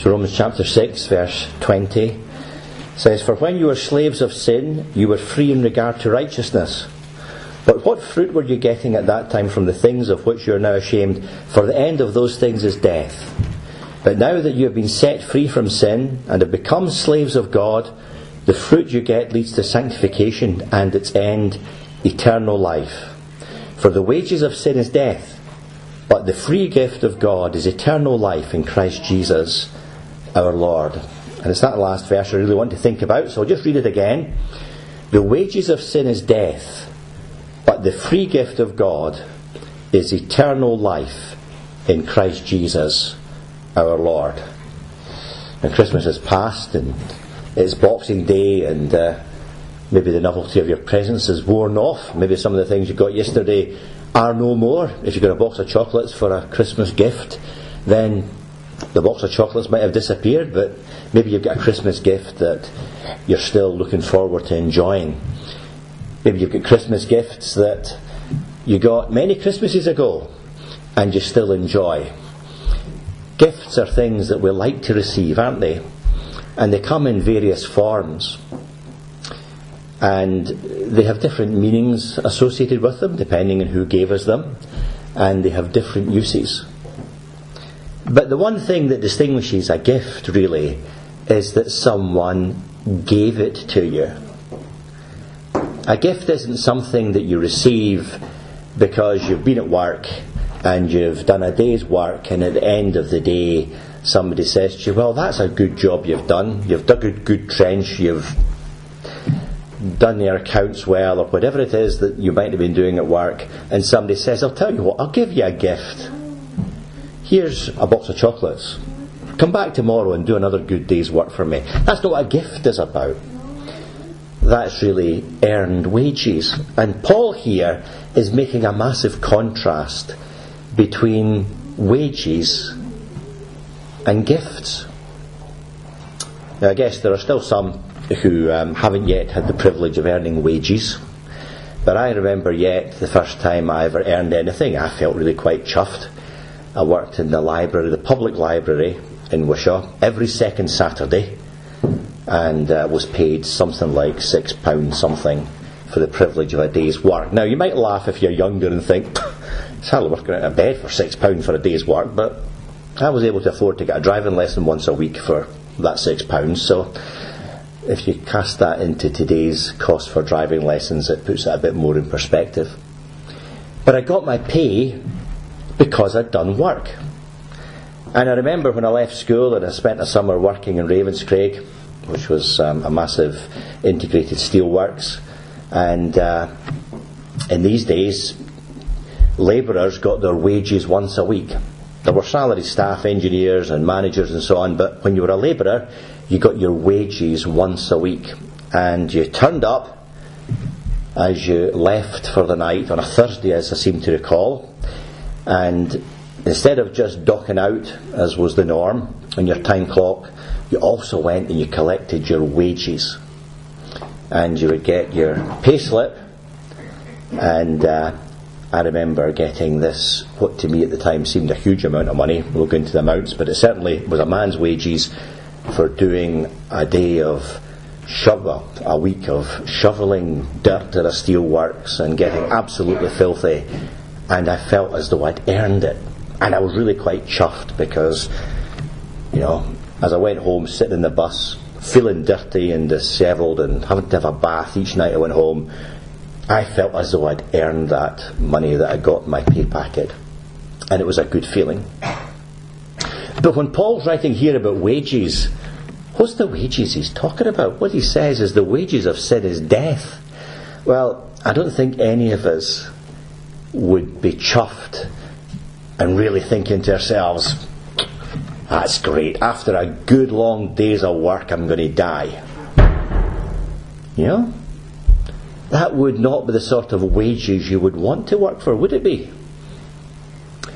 So Romans chapter 6, verse 20 says, For when you were slaves of sin, you were free in regard to righteousness. But what fruit were you getting at that time from the things of which you are now ashamed? For the end of those things is death. But now that you have been set free from sin and have become slaves of God, the fruit you get leads to sanctification and its end, eternal life. For the wages of sin is death, but the free gift of God is eternal life in Christ Jesus our Lord. And it's that last verse I really want to think about, so I'll just read it again. The wages of sin is death, but the free gift of God is eternal life in Christ Jesus our Lord. And Christmas has passed, and it's Boxing Day, and uh, maybe the novelty of your presents is worn off. Maybe some of the things you got yesterday are no more. If you got a box of chocolates for a Christmas gift, then the box of chocolates might have disappeared, but maybe you've got a Christmas gift that you're still looking forward to enjoying. Maybe you've got Christmas gifts that you got many Christmases ago and you still enjoy. Gifts are things that we like to receive, aren't they? And they come in various forms. And they have different meanings associated with them, depending on who gave us them. And they have different uses. But the one thing that distinguishes a gift, really, is that someone gave it to you. A gift isn't something that you receive because you've been at work and you've done a day's work, and at the end of the day, somebody says to you, Well, that's a good job you've done. You've dug a good trench, you've done your accounts well, or whatever it is that you might have been doing at work, and somebody says, I'll tell you what, I'll give you a gift here's a box of chocolates. Come back tomorrow and do another good day's work for me. That's not what a gift is about. That's really earned wages. And Paul here is making a massive contrast between wages and gifts. Now, I guess there are still some who um, haven't yet had the privilege of earning wages. But I remember yet the first time I ever earned anything, I felt really quite chuffed. I worked in the library, the public library in Wishaw, every second Saturday, and uh, was paid something like six pounds something for the privilege of a day's work. Now, you might laugh if you're younger and think, it's hardly working out of bed for six pounds for a day's work, but I was able to afford to get a driving lesson once a week for that six pounds, so if you cast that into today's cost for driving lessons, it puts it a bit more in perspective. But I got my pay because I'd done work. And I remember when I left school and I spent a summer working in Ravenscraig, which was um, a massive integrated steelworks. And uh, in these days, labourers got their wages once a week. There were salaried staff, engineers, and managers and so on, but when you were a labourer, you got your wages once a week. And you turned up as you left for the night on a Thursday, as I seem to recall, and instead of just docking out, as was the norm on your time clock, you also went and you collected your wages. And you would get your pay slip. And uh, I remember getting this, what to me at the time seemed a huge amount of money. We'll go into the amounts, but it certainly was a man's wages for doing a day of shovel, a week of shoveling dirt at a steelworks and getting absolutely filthy and I felt as though I'd earned it. And I was really quite chuffed because, you know, as I went home, sitting in the bus, feeling dirty and dishevelled and having to have a bath each night I went home, I felt as though I'd earned that money that I got in my pay packet. And it was a good feeling. But when Paul's writing here about wages, what's the wages he's talking about? What he says is the wages of sin is death. Well, I don't think any of us would be chuffed and really thinking to ourselves, that's great. After a good long days of work, I'm going to die. You know? That would not be the sort of wages you would want to work for, would it be?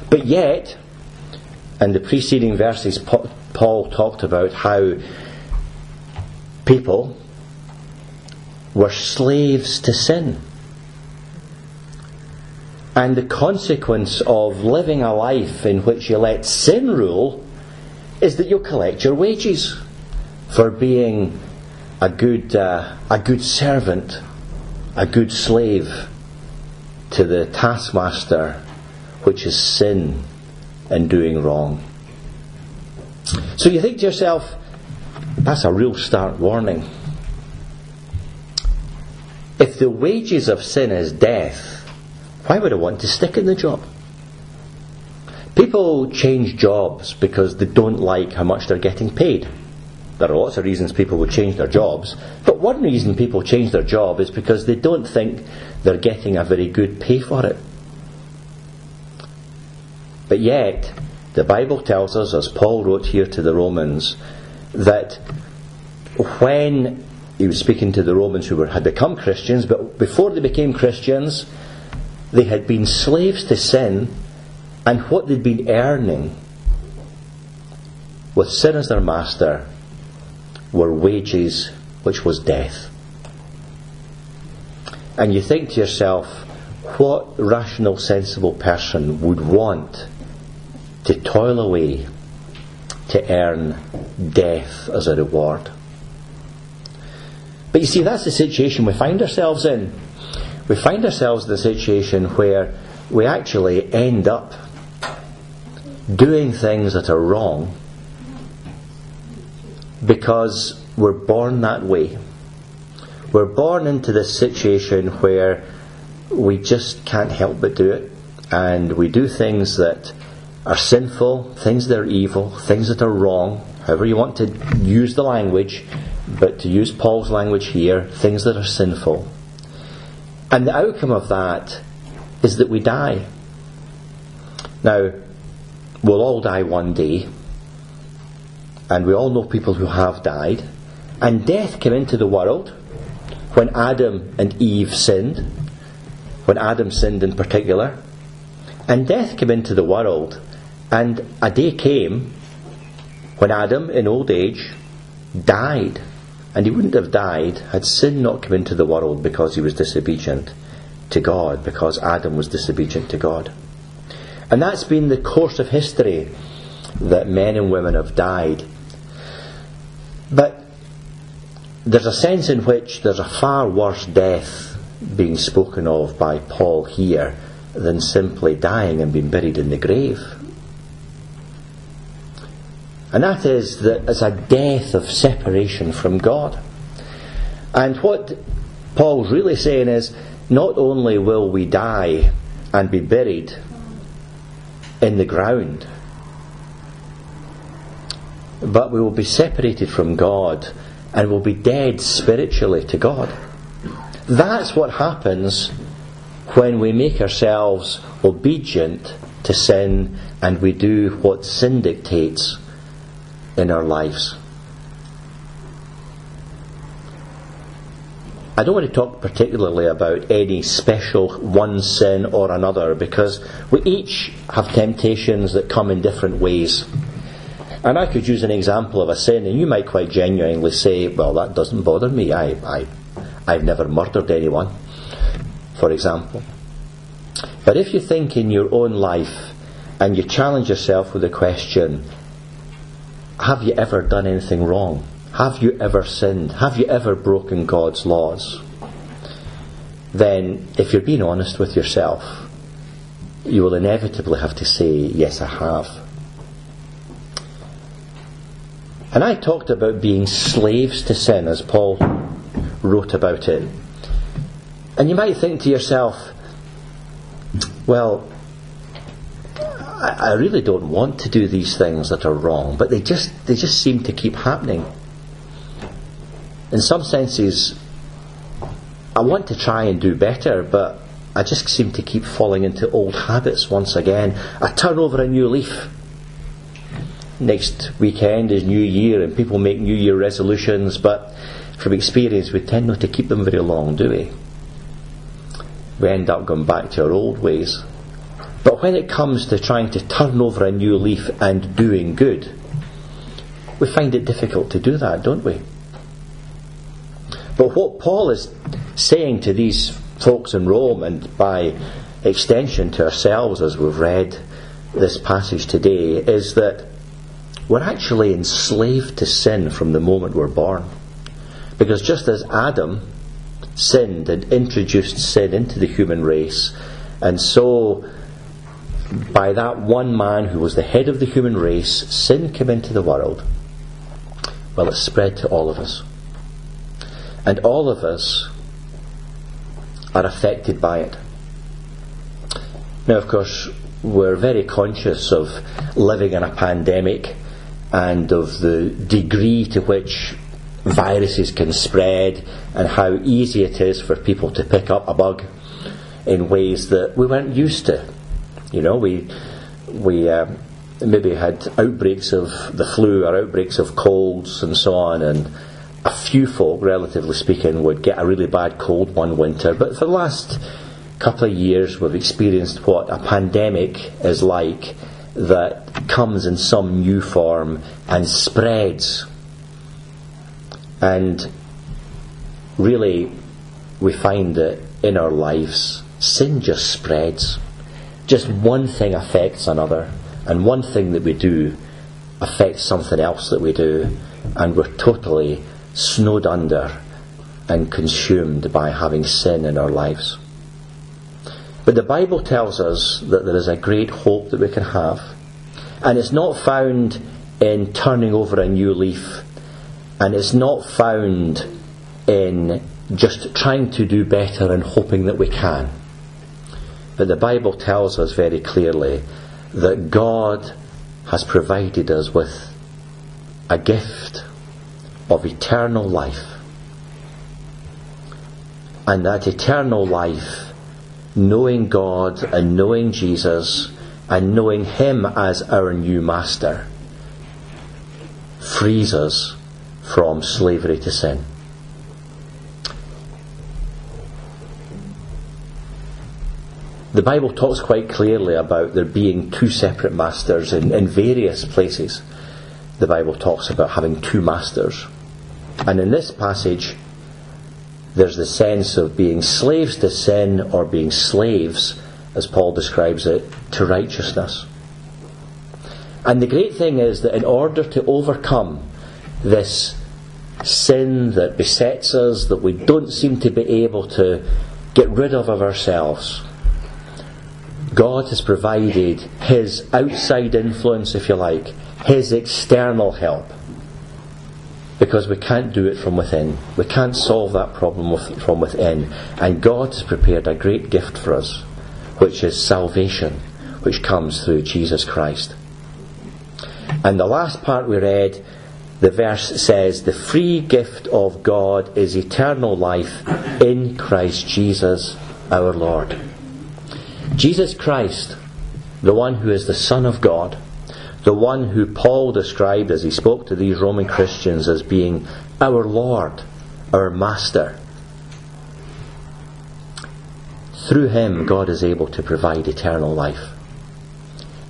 But yet, in the preceding verses, Paul talked about how people were slaves to sin. And the consequence of living a life in which you let sin rule is that you'll collect your wages for being a good, uh, a good servant, a good slave to the taskmaster, which is sin and doing wrong. So you think to yourself, that's a real stark warning. If the wages of sin is death, why would I want to stick in the job? People change jobs because they don't like how much they're getting paid. There are lots of reasons people would change their jobs, but one reason people change their job is because they don't think they're getting a very good pay for it. But yet, the Bible tells us, as Paul wrote here to the Romans, that when he was speaking to the Romans who were, had become Christians, but before they became Christians, they had been slaves to sin, and what they'd been earning with sin as their master were wages, which was death. And you think to yourself, what rational, sensible person would want to toil away to earn death as a reward? But you see, that's the situation we find ourselves in. We find ourselves in a situation where we actually end up doing things that are wrong because we're born that way. We're born into this situation where we just can't help but do it, and we do things that are sinful, things that are evil, things that are wrong, however you want to use the language, but to use Paul's language here, things that are sinful. And the outcome of that is that we die. Now, we'll all die one day, and we all know people who have died. And death came into the world when Adam and Eve sinned, when Adam sinned in particular. And death came into the world, and a day came when Adam, in old age, died. And he wouldn't have died had sin not come into the world because he was disobedient to God, because Adam was disobedient to God. And that's been the course of history that men and women have died but there's a sense in which there's a far worse death being spoken of by Paul here than simply dying and being buried in the grave. And that is that it's a death of separation from God. And what Paul's really saying is not only will we die and be buried in the ground, but we will be separated from God and will be dead spiritually to God. That's what happens when we make ourselves obedient to sin and we do what sin dictates in our lives. I don't want to talk particularly about any special one sin or another because we each have temptations that come in different ways. And I could use an example of a sin, and you might quite genuinely say, well, that doesn't bother me. I, I, I've never murdered anyone, for example. But if you think in your own life and you challenge yourself with the question, have you ever done anything wrong? Have you ever sinned? Have you ever broken God's laws? Then, if you're being honest with yourself, you will inevitably have to say, Yes, I have. And I talked about being slaves to sin, as Paul wrote about it. And you might think to yourself, well, I, really don't want to do these things that are wrong, but they just they just seem to keep happening. In some senses, I want to try and do better, but I just seem to keep falling into old habits once again. I turn over a new leaf next weekend is New Year and people make New Year resolutions, but from experience we tend not to keep them very long, do we? We end up going back to our old ways. But when it comes to trying to turn over a new leaf and doing good, we find it difficult to do that, don't we? But what Paul is saying to these folks in Rome, and by extension to ourselves as we've read this passage today, is that we're actually enslaved to sin from the moment we're born. Because just as Adam sinned and introduced sin into the human race, and so by that one man who was the head of the human race, sin came into the world. Well, it spread to all of us. And all of us are affected by it. Now, of course, we're very conscious of living in a pandemic and of the degree to which viruses can spread and how easy it is for people to pick up a bug in ways that we weren't used to. You know, we we uh, maybe had outbreaks of the flu or outbreaks of colds and so on, and a few folk, relatively speaking, would get a really bad cold one winter. But for the last couple of years, we've experienced what a pandemic is like that comes in some new form and spreads. And really, we find that in our lives, sin just spreads. Just one thing affects another, and one thing that we do affects something else that we do, and we're totally snowed under and consumed by having sin in our lives. But the Bible tells us that there is a great hope that we can have. And it's not found in turning over a new leaf. And it's not found in just trying to do better and hoping that we can. But the Bible tells us very clearly that God has provided us with a gift of eternal life. And that eternal life knowing God and knowing Jesus and knowing Him as our new master frees us from slavery to sin. The Bible talks quite clearly about there being two separate masters in, in various places. The Bible talks about having two masters. And in this passage, there's the sense of being slaves to sin or being slaves, as Paul describes it, to righteousness. And the great thing is that in order to overcome this sin that besets us, that we don't seem to be able to get rid of of ourselves, God has provided His outside influence, if you like, His external help because we can't do it from within. We can't solve that problem with, from within. And God has prepared a great gift for us, which is salvation, which comes through Jesus Christ. And the last part we read, the verse says, The free gift of God is eternal life in Christ Jesus our Lord. Jesus Christ, the one who is the Son of God, the one who Paul described as he spoke to these Roman Christians as being our Lord, our Master. Through him, God is able to provide eternal life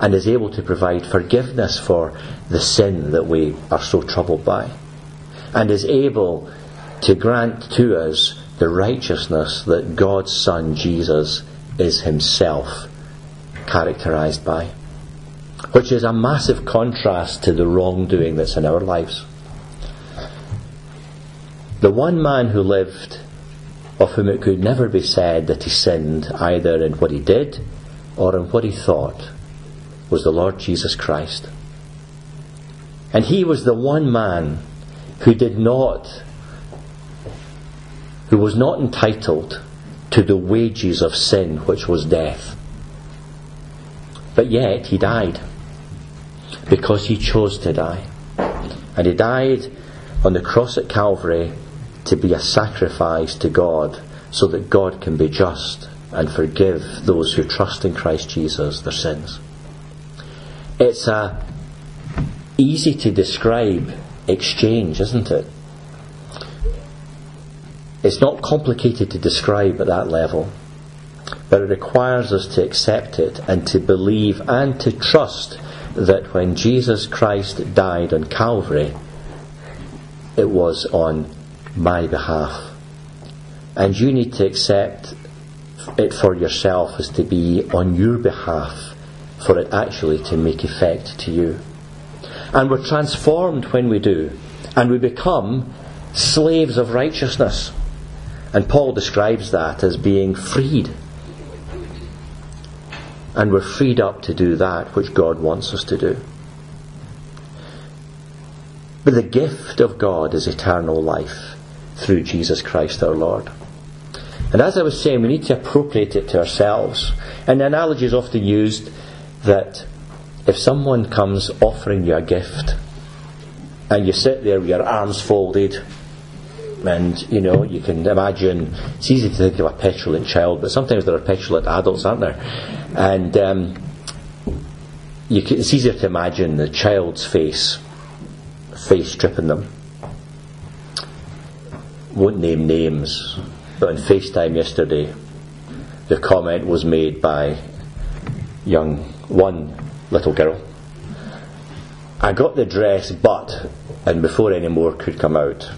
and is able to provide forgiveness for the sin that we are so troubled by and is able to grant to us the righteousness that God's Son Jesus is himself characterized by which is a massive contrast to the wrongdoing that's in our lives. The one man who lived, of whom it could never be said that he sinned either in what he did or in what he thought, was the Lord Jesus Christ. And he was the one man who did not, who was not entitled to the wages of sin, which was death. But yet he died because he chose to die. And he died on the cross at Calvary to be a sacrifice to God so that God can be just and forgive those who trust in Christ Jesus their sins. It's a easy to describe exchange, isn't it? It's not complicated to describe at that level, but it requires us to accept it and to believe and to trust that when Jesus Christ died on Calvary, it was on my behalf. And you need to accept it for yourself as to be on your behalf for it actually to make effect to you. And we're transformed when we do. And we become slaves of righteousness. And Paul describes that as being freed. And we're freed up to do that which God wants us to do. But the gift of God is eternal life through Jesus Christ our Lord. And as I was saying, we need to appropriate it to ourselves. And the analogy is often used that if someone comes offering you a gift and you sit there with your arms folded and you know you can imagine it's easy to think of a petulant child but sometimes there are petulant adults aren't there? And um, can, it's easier to imagine the child's face face stripping them. Won't name names but on FaceTime yesterday the comment was made by young one little girl. I got the dress but and before any more could come out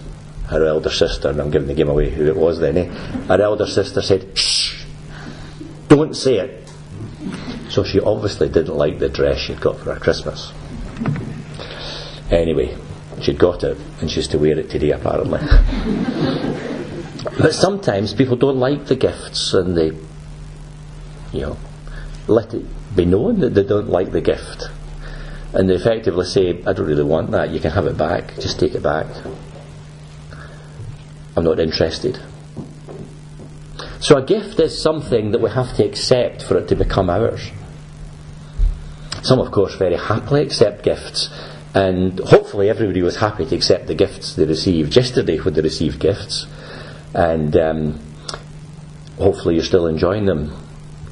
her elder sister, and I'm giving the game away who it was then, eh? her elder sister said, Shh, don't say it. So she obviously didn't like the dress she'd got for her Christmas. Anyway, she'd got it, and she's to wear it today apparently. but sometimes people don't like the gifts, and they, you know, let it be known that they don't like the gift. And they effectively say, I don't really want that, you can have it back, just take it back. I'm not interested. So a gift is something that we have to accept for it to become ours. Some, of course, very happily accept gifts, and hopefully everybody was happy to accept the gifts they received yesterday when they received gifts, and um, hopefully you're still enjoying them,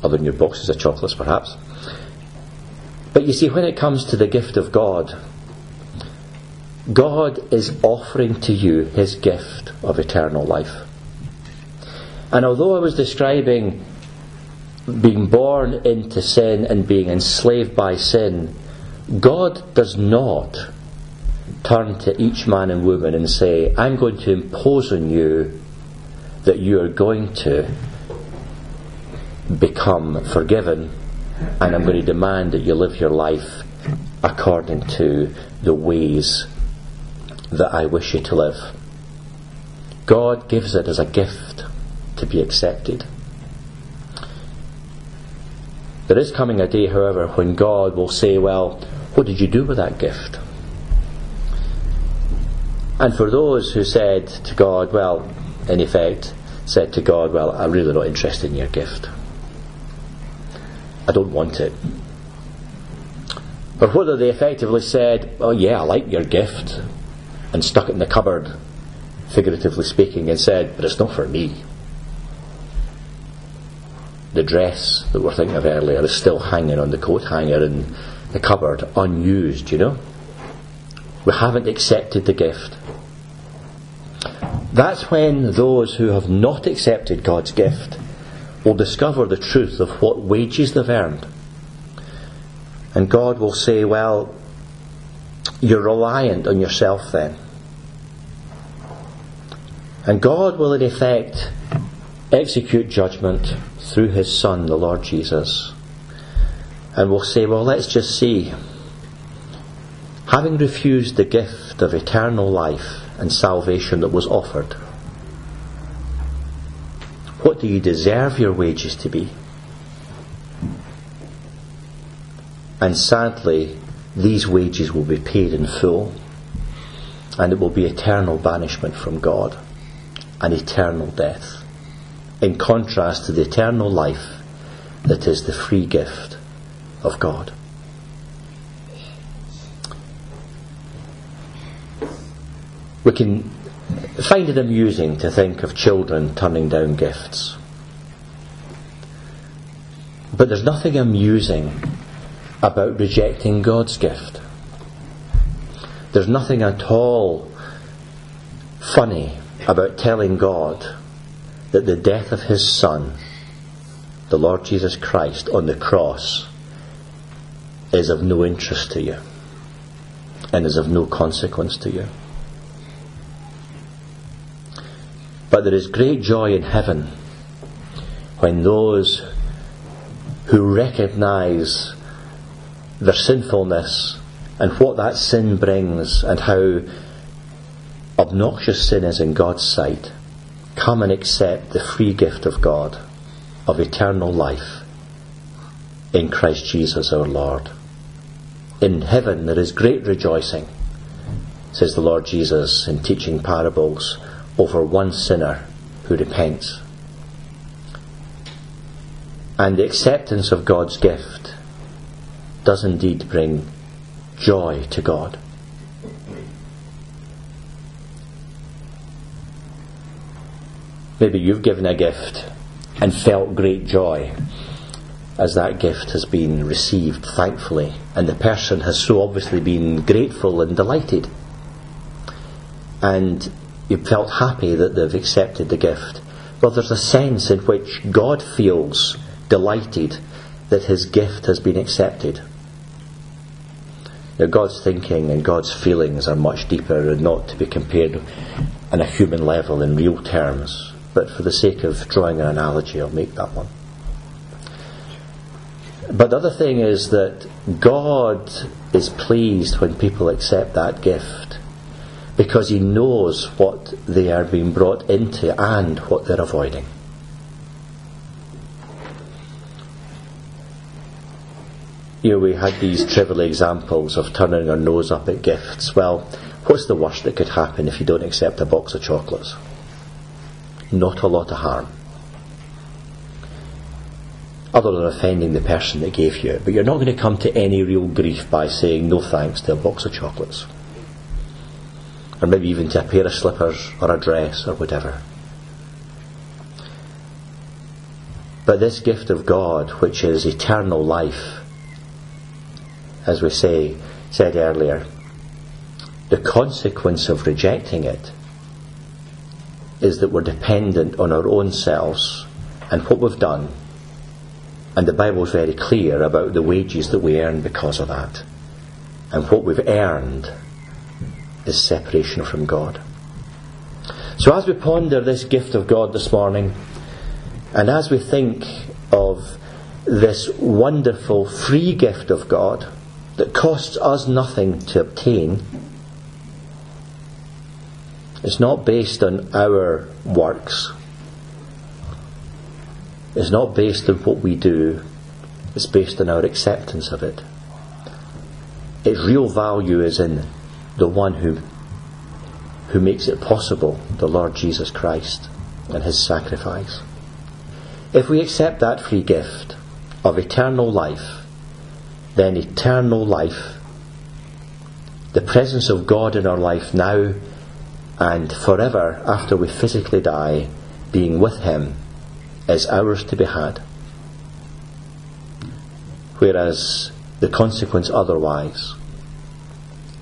other than your boxes of chocolates perhaps. But you see, when it comes to the gift of God, God is offering to you his gift of eternal life. And although I was describing being born into sin and being enslaved by sin, God does not turn to each man and woman and say, I'm going to impose on you that you are going to become forgiven and I'm going to demand that you live your life according to the ways that I wish you to live. God gives it as a gift to be accepted. There is coming a day, however, when God will say, Well, what did you do with that gift? And for those who said to God, Well, in effect, said to God, Well, I'm really not interested in your gift. I don't want it. Or whether they effectively said, Oh, yeah, I like your gift, and stuck it in the cupboard, figuratively speaking, and said, But it's not for me. The dress that we're thinking of earlier is still hanging on the coat hanger in the cupboard, unused, you know? We haven't accepted the gift. That's when those who have not accepted God's gift will discover the truth of what wages they've earned. And God will say, Well, you're reliant on yourself then. And God will, in effect, execute judgment through His Son, the Lord Jesus. And will say, well, let's just see. Having refused the gift of eternal life and salvation that was offered, what do you deserve your wages to be? And sadly, these wages will be paid in full, and it will be eternal banishment from God and eternal death, in contrast to the eternal life that is the free gift of God. We can find it amusing to think of children turning down gifts. But there's nothing amusing about rejecting God's gift. There's nothing at all funny about telling God that the death of his Son, the Lord Jesus Christ, on the cross is of no interest to you and is of no consequence to you. But there is great joy in heaven when those who recognize their sinfulness and what that sin brings and how obnoxious sin is in God's sight, come and accept the free gift of God of eternal life in Christ Jesus our Lord. In heaven there is great rejoicing, says the Lord Jesus in teaching parables, over one sinner who repents. And the acceptance of God's gift does indeed bring joy to God. Maybe you've given a gift and felt great joy as that gift has been received thankfully, and the person has so obviously been grateful and delighted. And you've felt happy that they've accepted the gift. Well, there's a sense in which God feels delighted that his gift has been accepted. God's thinking and God's feelings are much deeper and not to be compared on a human level in real terms. But for the sake of drawing an analogy, I'll make that one. But the other thing is that God is pleased when people accept that gift because He knows what they are being brought into and what they're avoiding. You know, we had these trivial examples of turning our nose up at gifts. Well, what's the worst that could happen if you don't accept a box of chocolates? Not a lot of harm other than offending the person that gave you it. But you're not going to come to any real grief by saying no thanks to a box of chocolates. Or maybe even to a pair of slippers or a dress or whatever. But this gift of God, which is eternal life, as we say, said earlier, the consequence of rejecting it is that we're dependent on our own selves and what we've done and the Bible is very clear about the wages that we earn because of that. And what we've earned is separation from God. So as we ponder this gift of God this morning, and as we think of this wonderful free gift of God that costs us nothing to obtain, it's not based on our works It's not based on what we do, it's based on our acceptance of it. Its real value is in the one who, who makes it possible, the Lord Jesus Christ, and his sacrifice. If we accept that free gift of eternal life, then eternal life, the presence of God in our life now and forever after we physically die, being with Him, is ours to be had. Whereas the consequence otherwise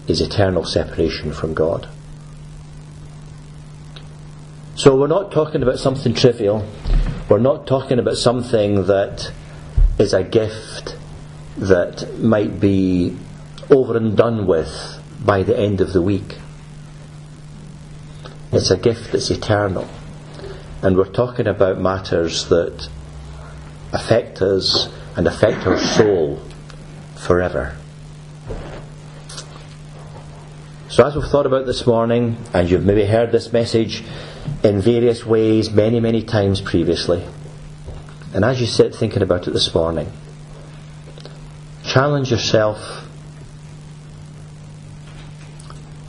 is eternal separation from God. So we're not talking about something trivial. We're not talking about something that is a gift that might be over and done with by the end of the week. It's a gift that's eternal. And we're talking about matters that affect us and affect our soul forever. So, as we've thought about this morning, and you've maybe heard this message in various ways many, many times previously, and as you sit thinking about it this morning, challenge yourself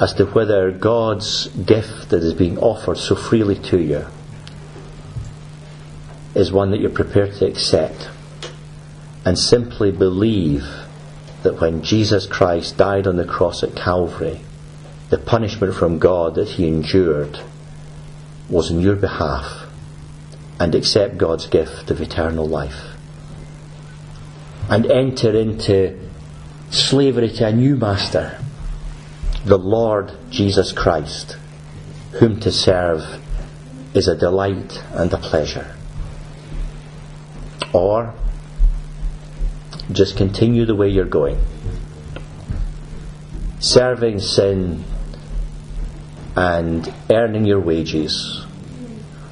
as to whether God's gift that is being offered so freely to you is one that you're prepared to accept and simply believe that when Jesus Christ died on the cross at Calvary, the punishment from God that he endured was in your behalf and accept God's gift of eternal life and enter into slavery to a new master, the Lord Jesus Christ, whom to serve is a delight and a pleasure or just continue the way you're going. Serving sin and earning your wages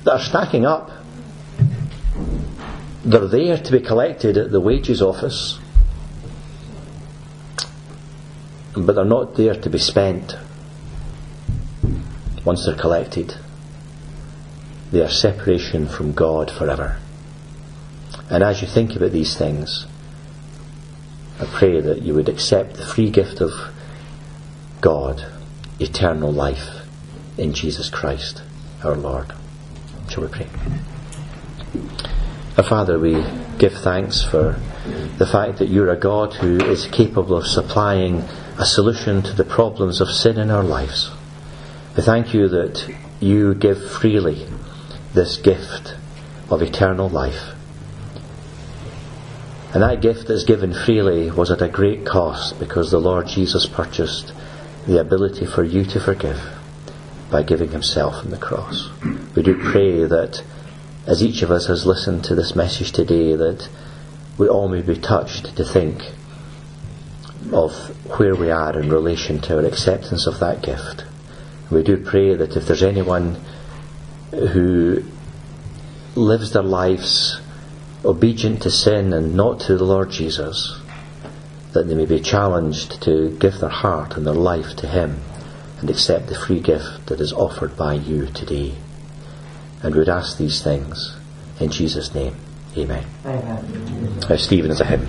that are stacking up. They're there to be collected at the wages office. but they're not there to be spent once they're collected. They are separation from God forever. And as you think about these things, I pray that you would accept the free gift of God, eternal life in Jesus Christ, our Lord. Shall we pray? Our Father, we give thanks for the fact that you're a God who is capable of supplying a solution to the problems of sin in our lives. We thank you that you give freely this gift of eternal life. And that gift that's given freely was at a great cost because the Lord Jesus purchased the ability for you to forgive by giving himself on the cross. We do pray that as each of us has listened to this message today that we all may be touched to think of where we are in relation to our acceptance of that gift. We do pray that if there's anyone who lives their lives obedient to sin and not to the Lord Jesus, that they may be challenged to give their heart and their life to Him and accept the free gift that is offered by you today. And we'd ask these things in Jesus' name. Amen. Amen. Now, Stephen is a hymn.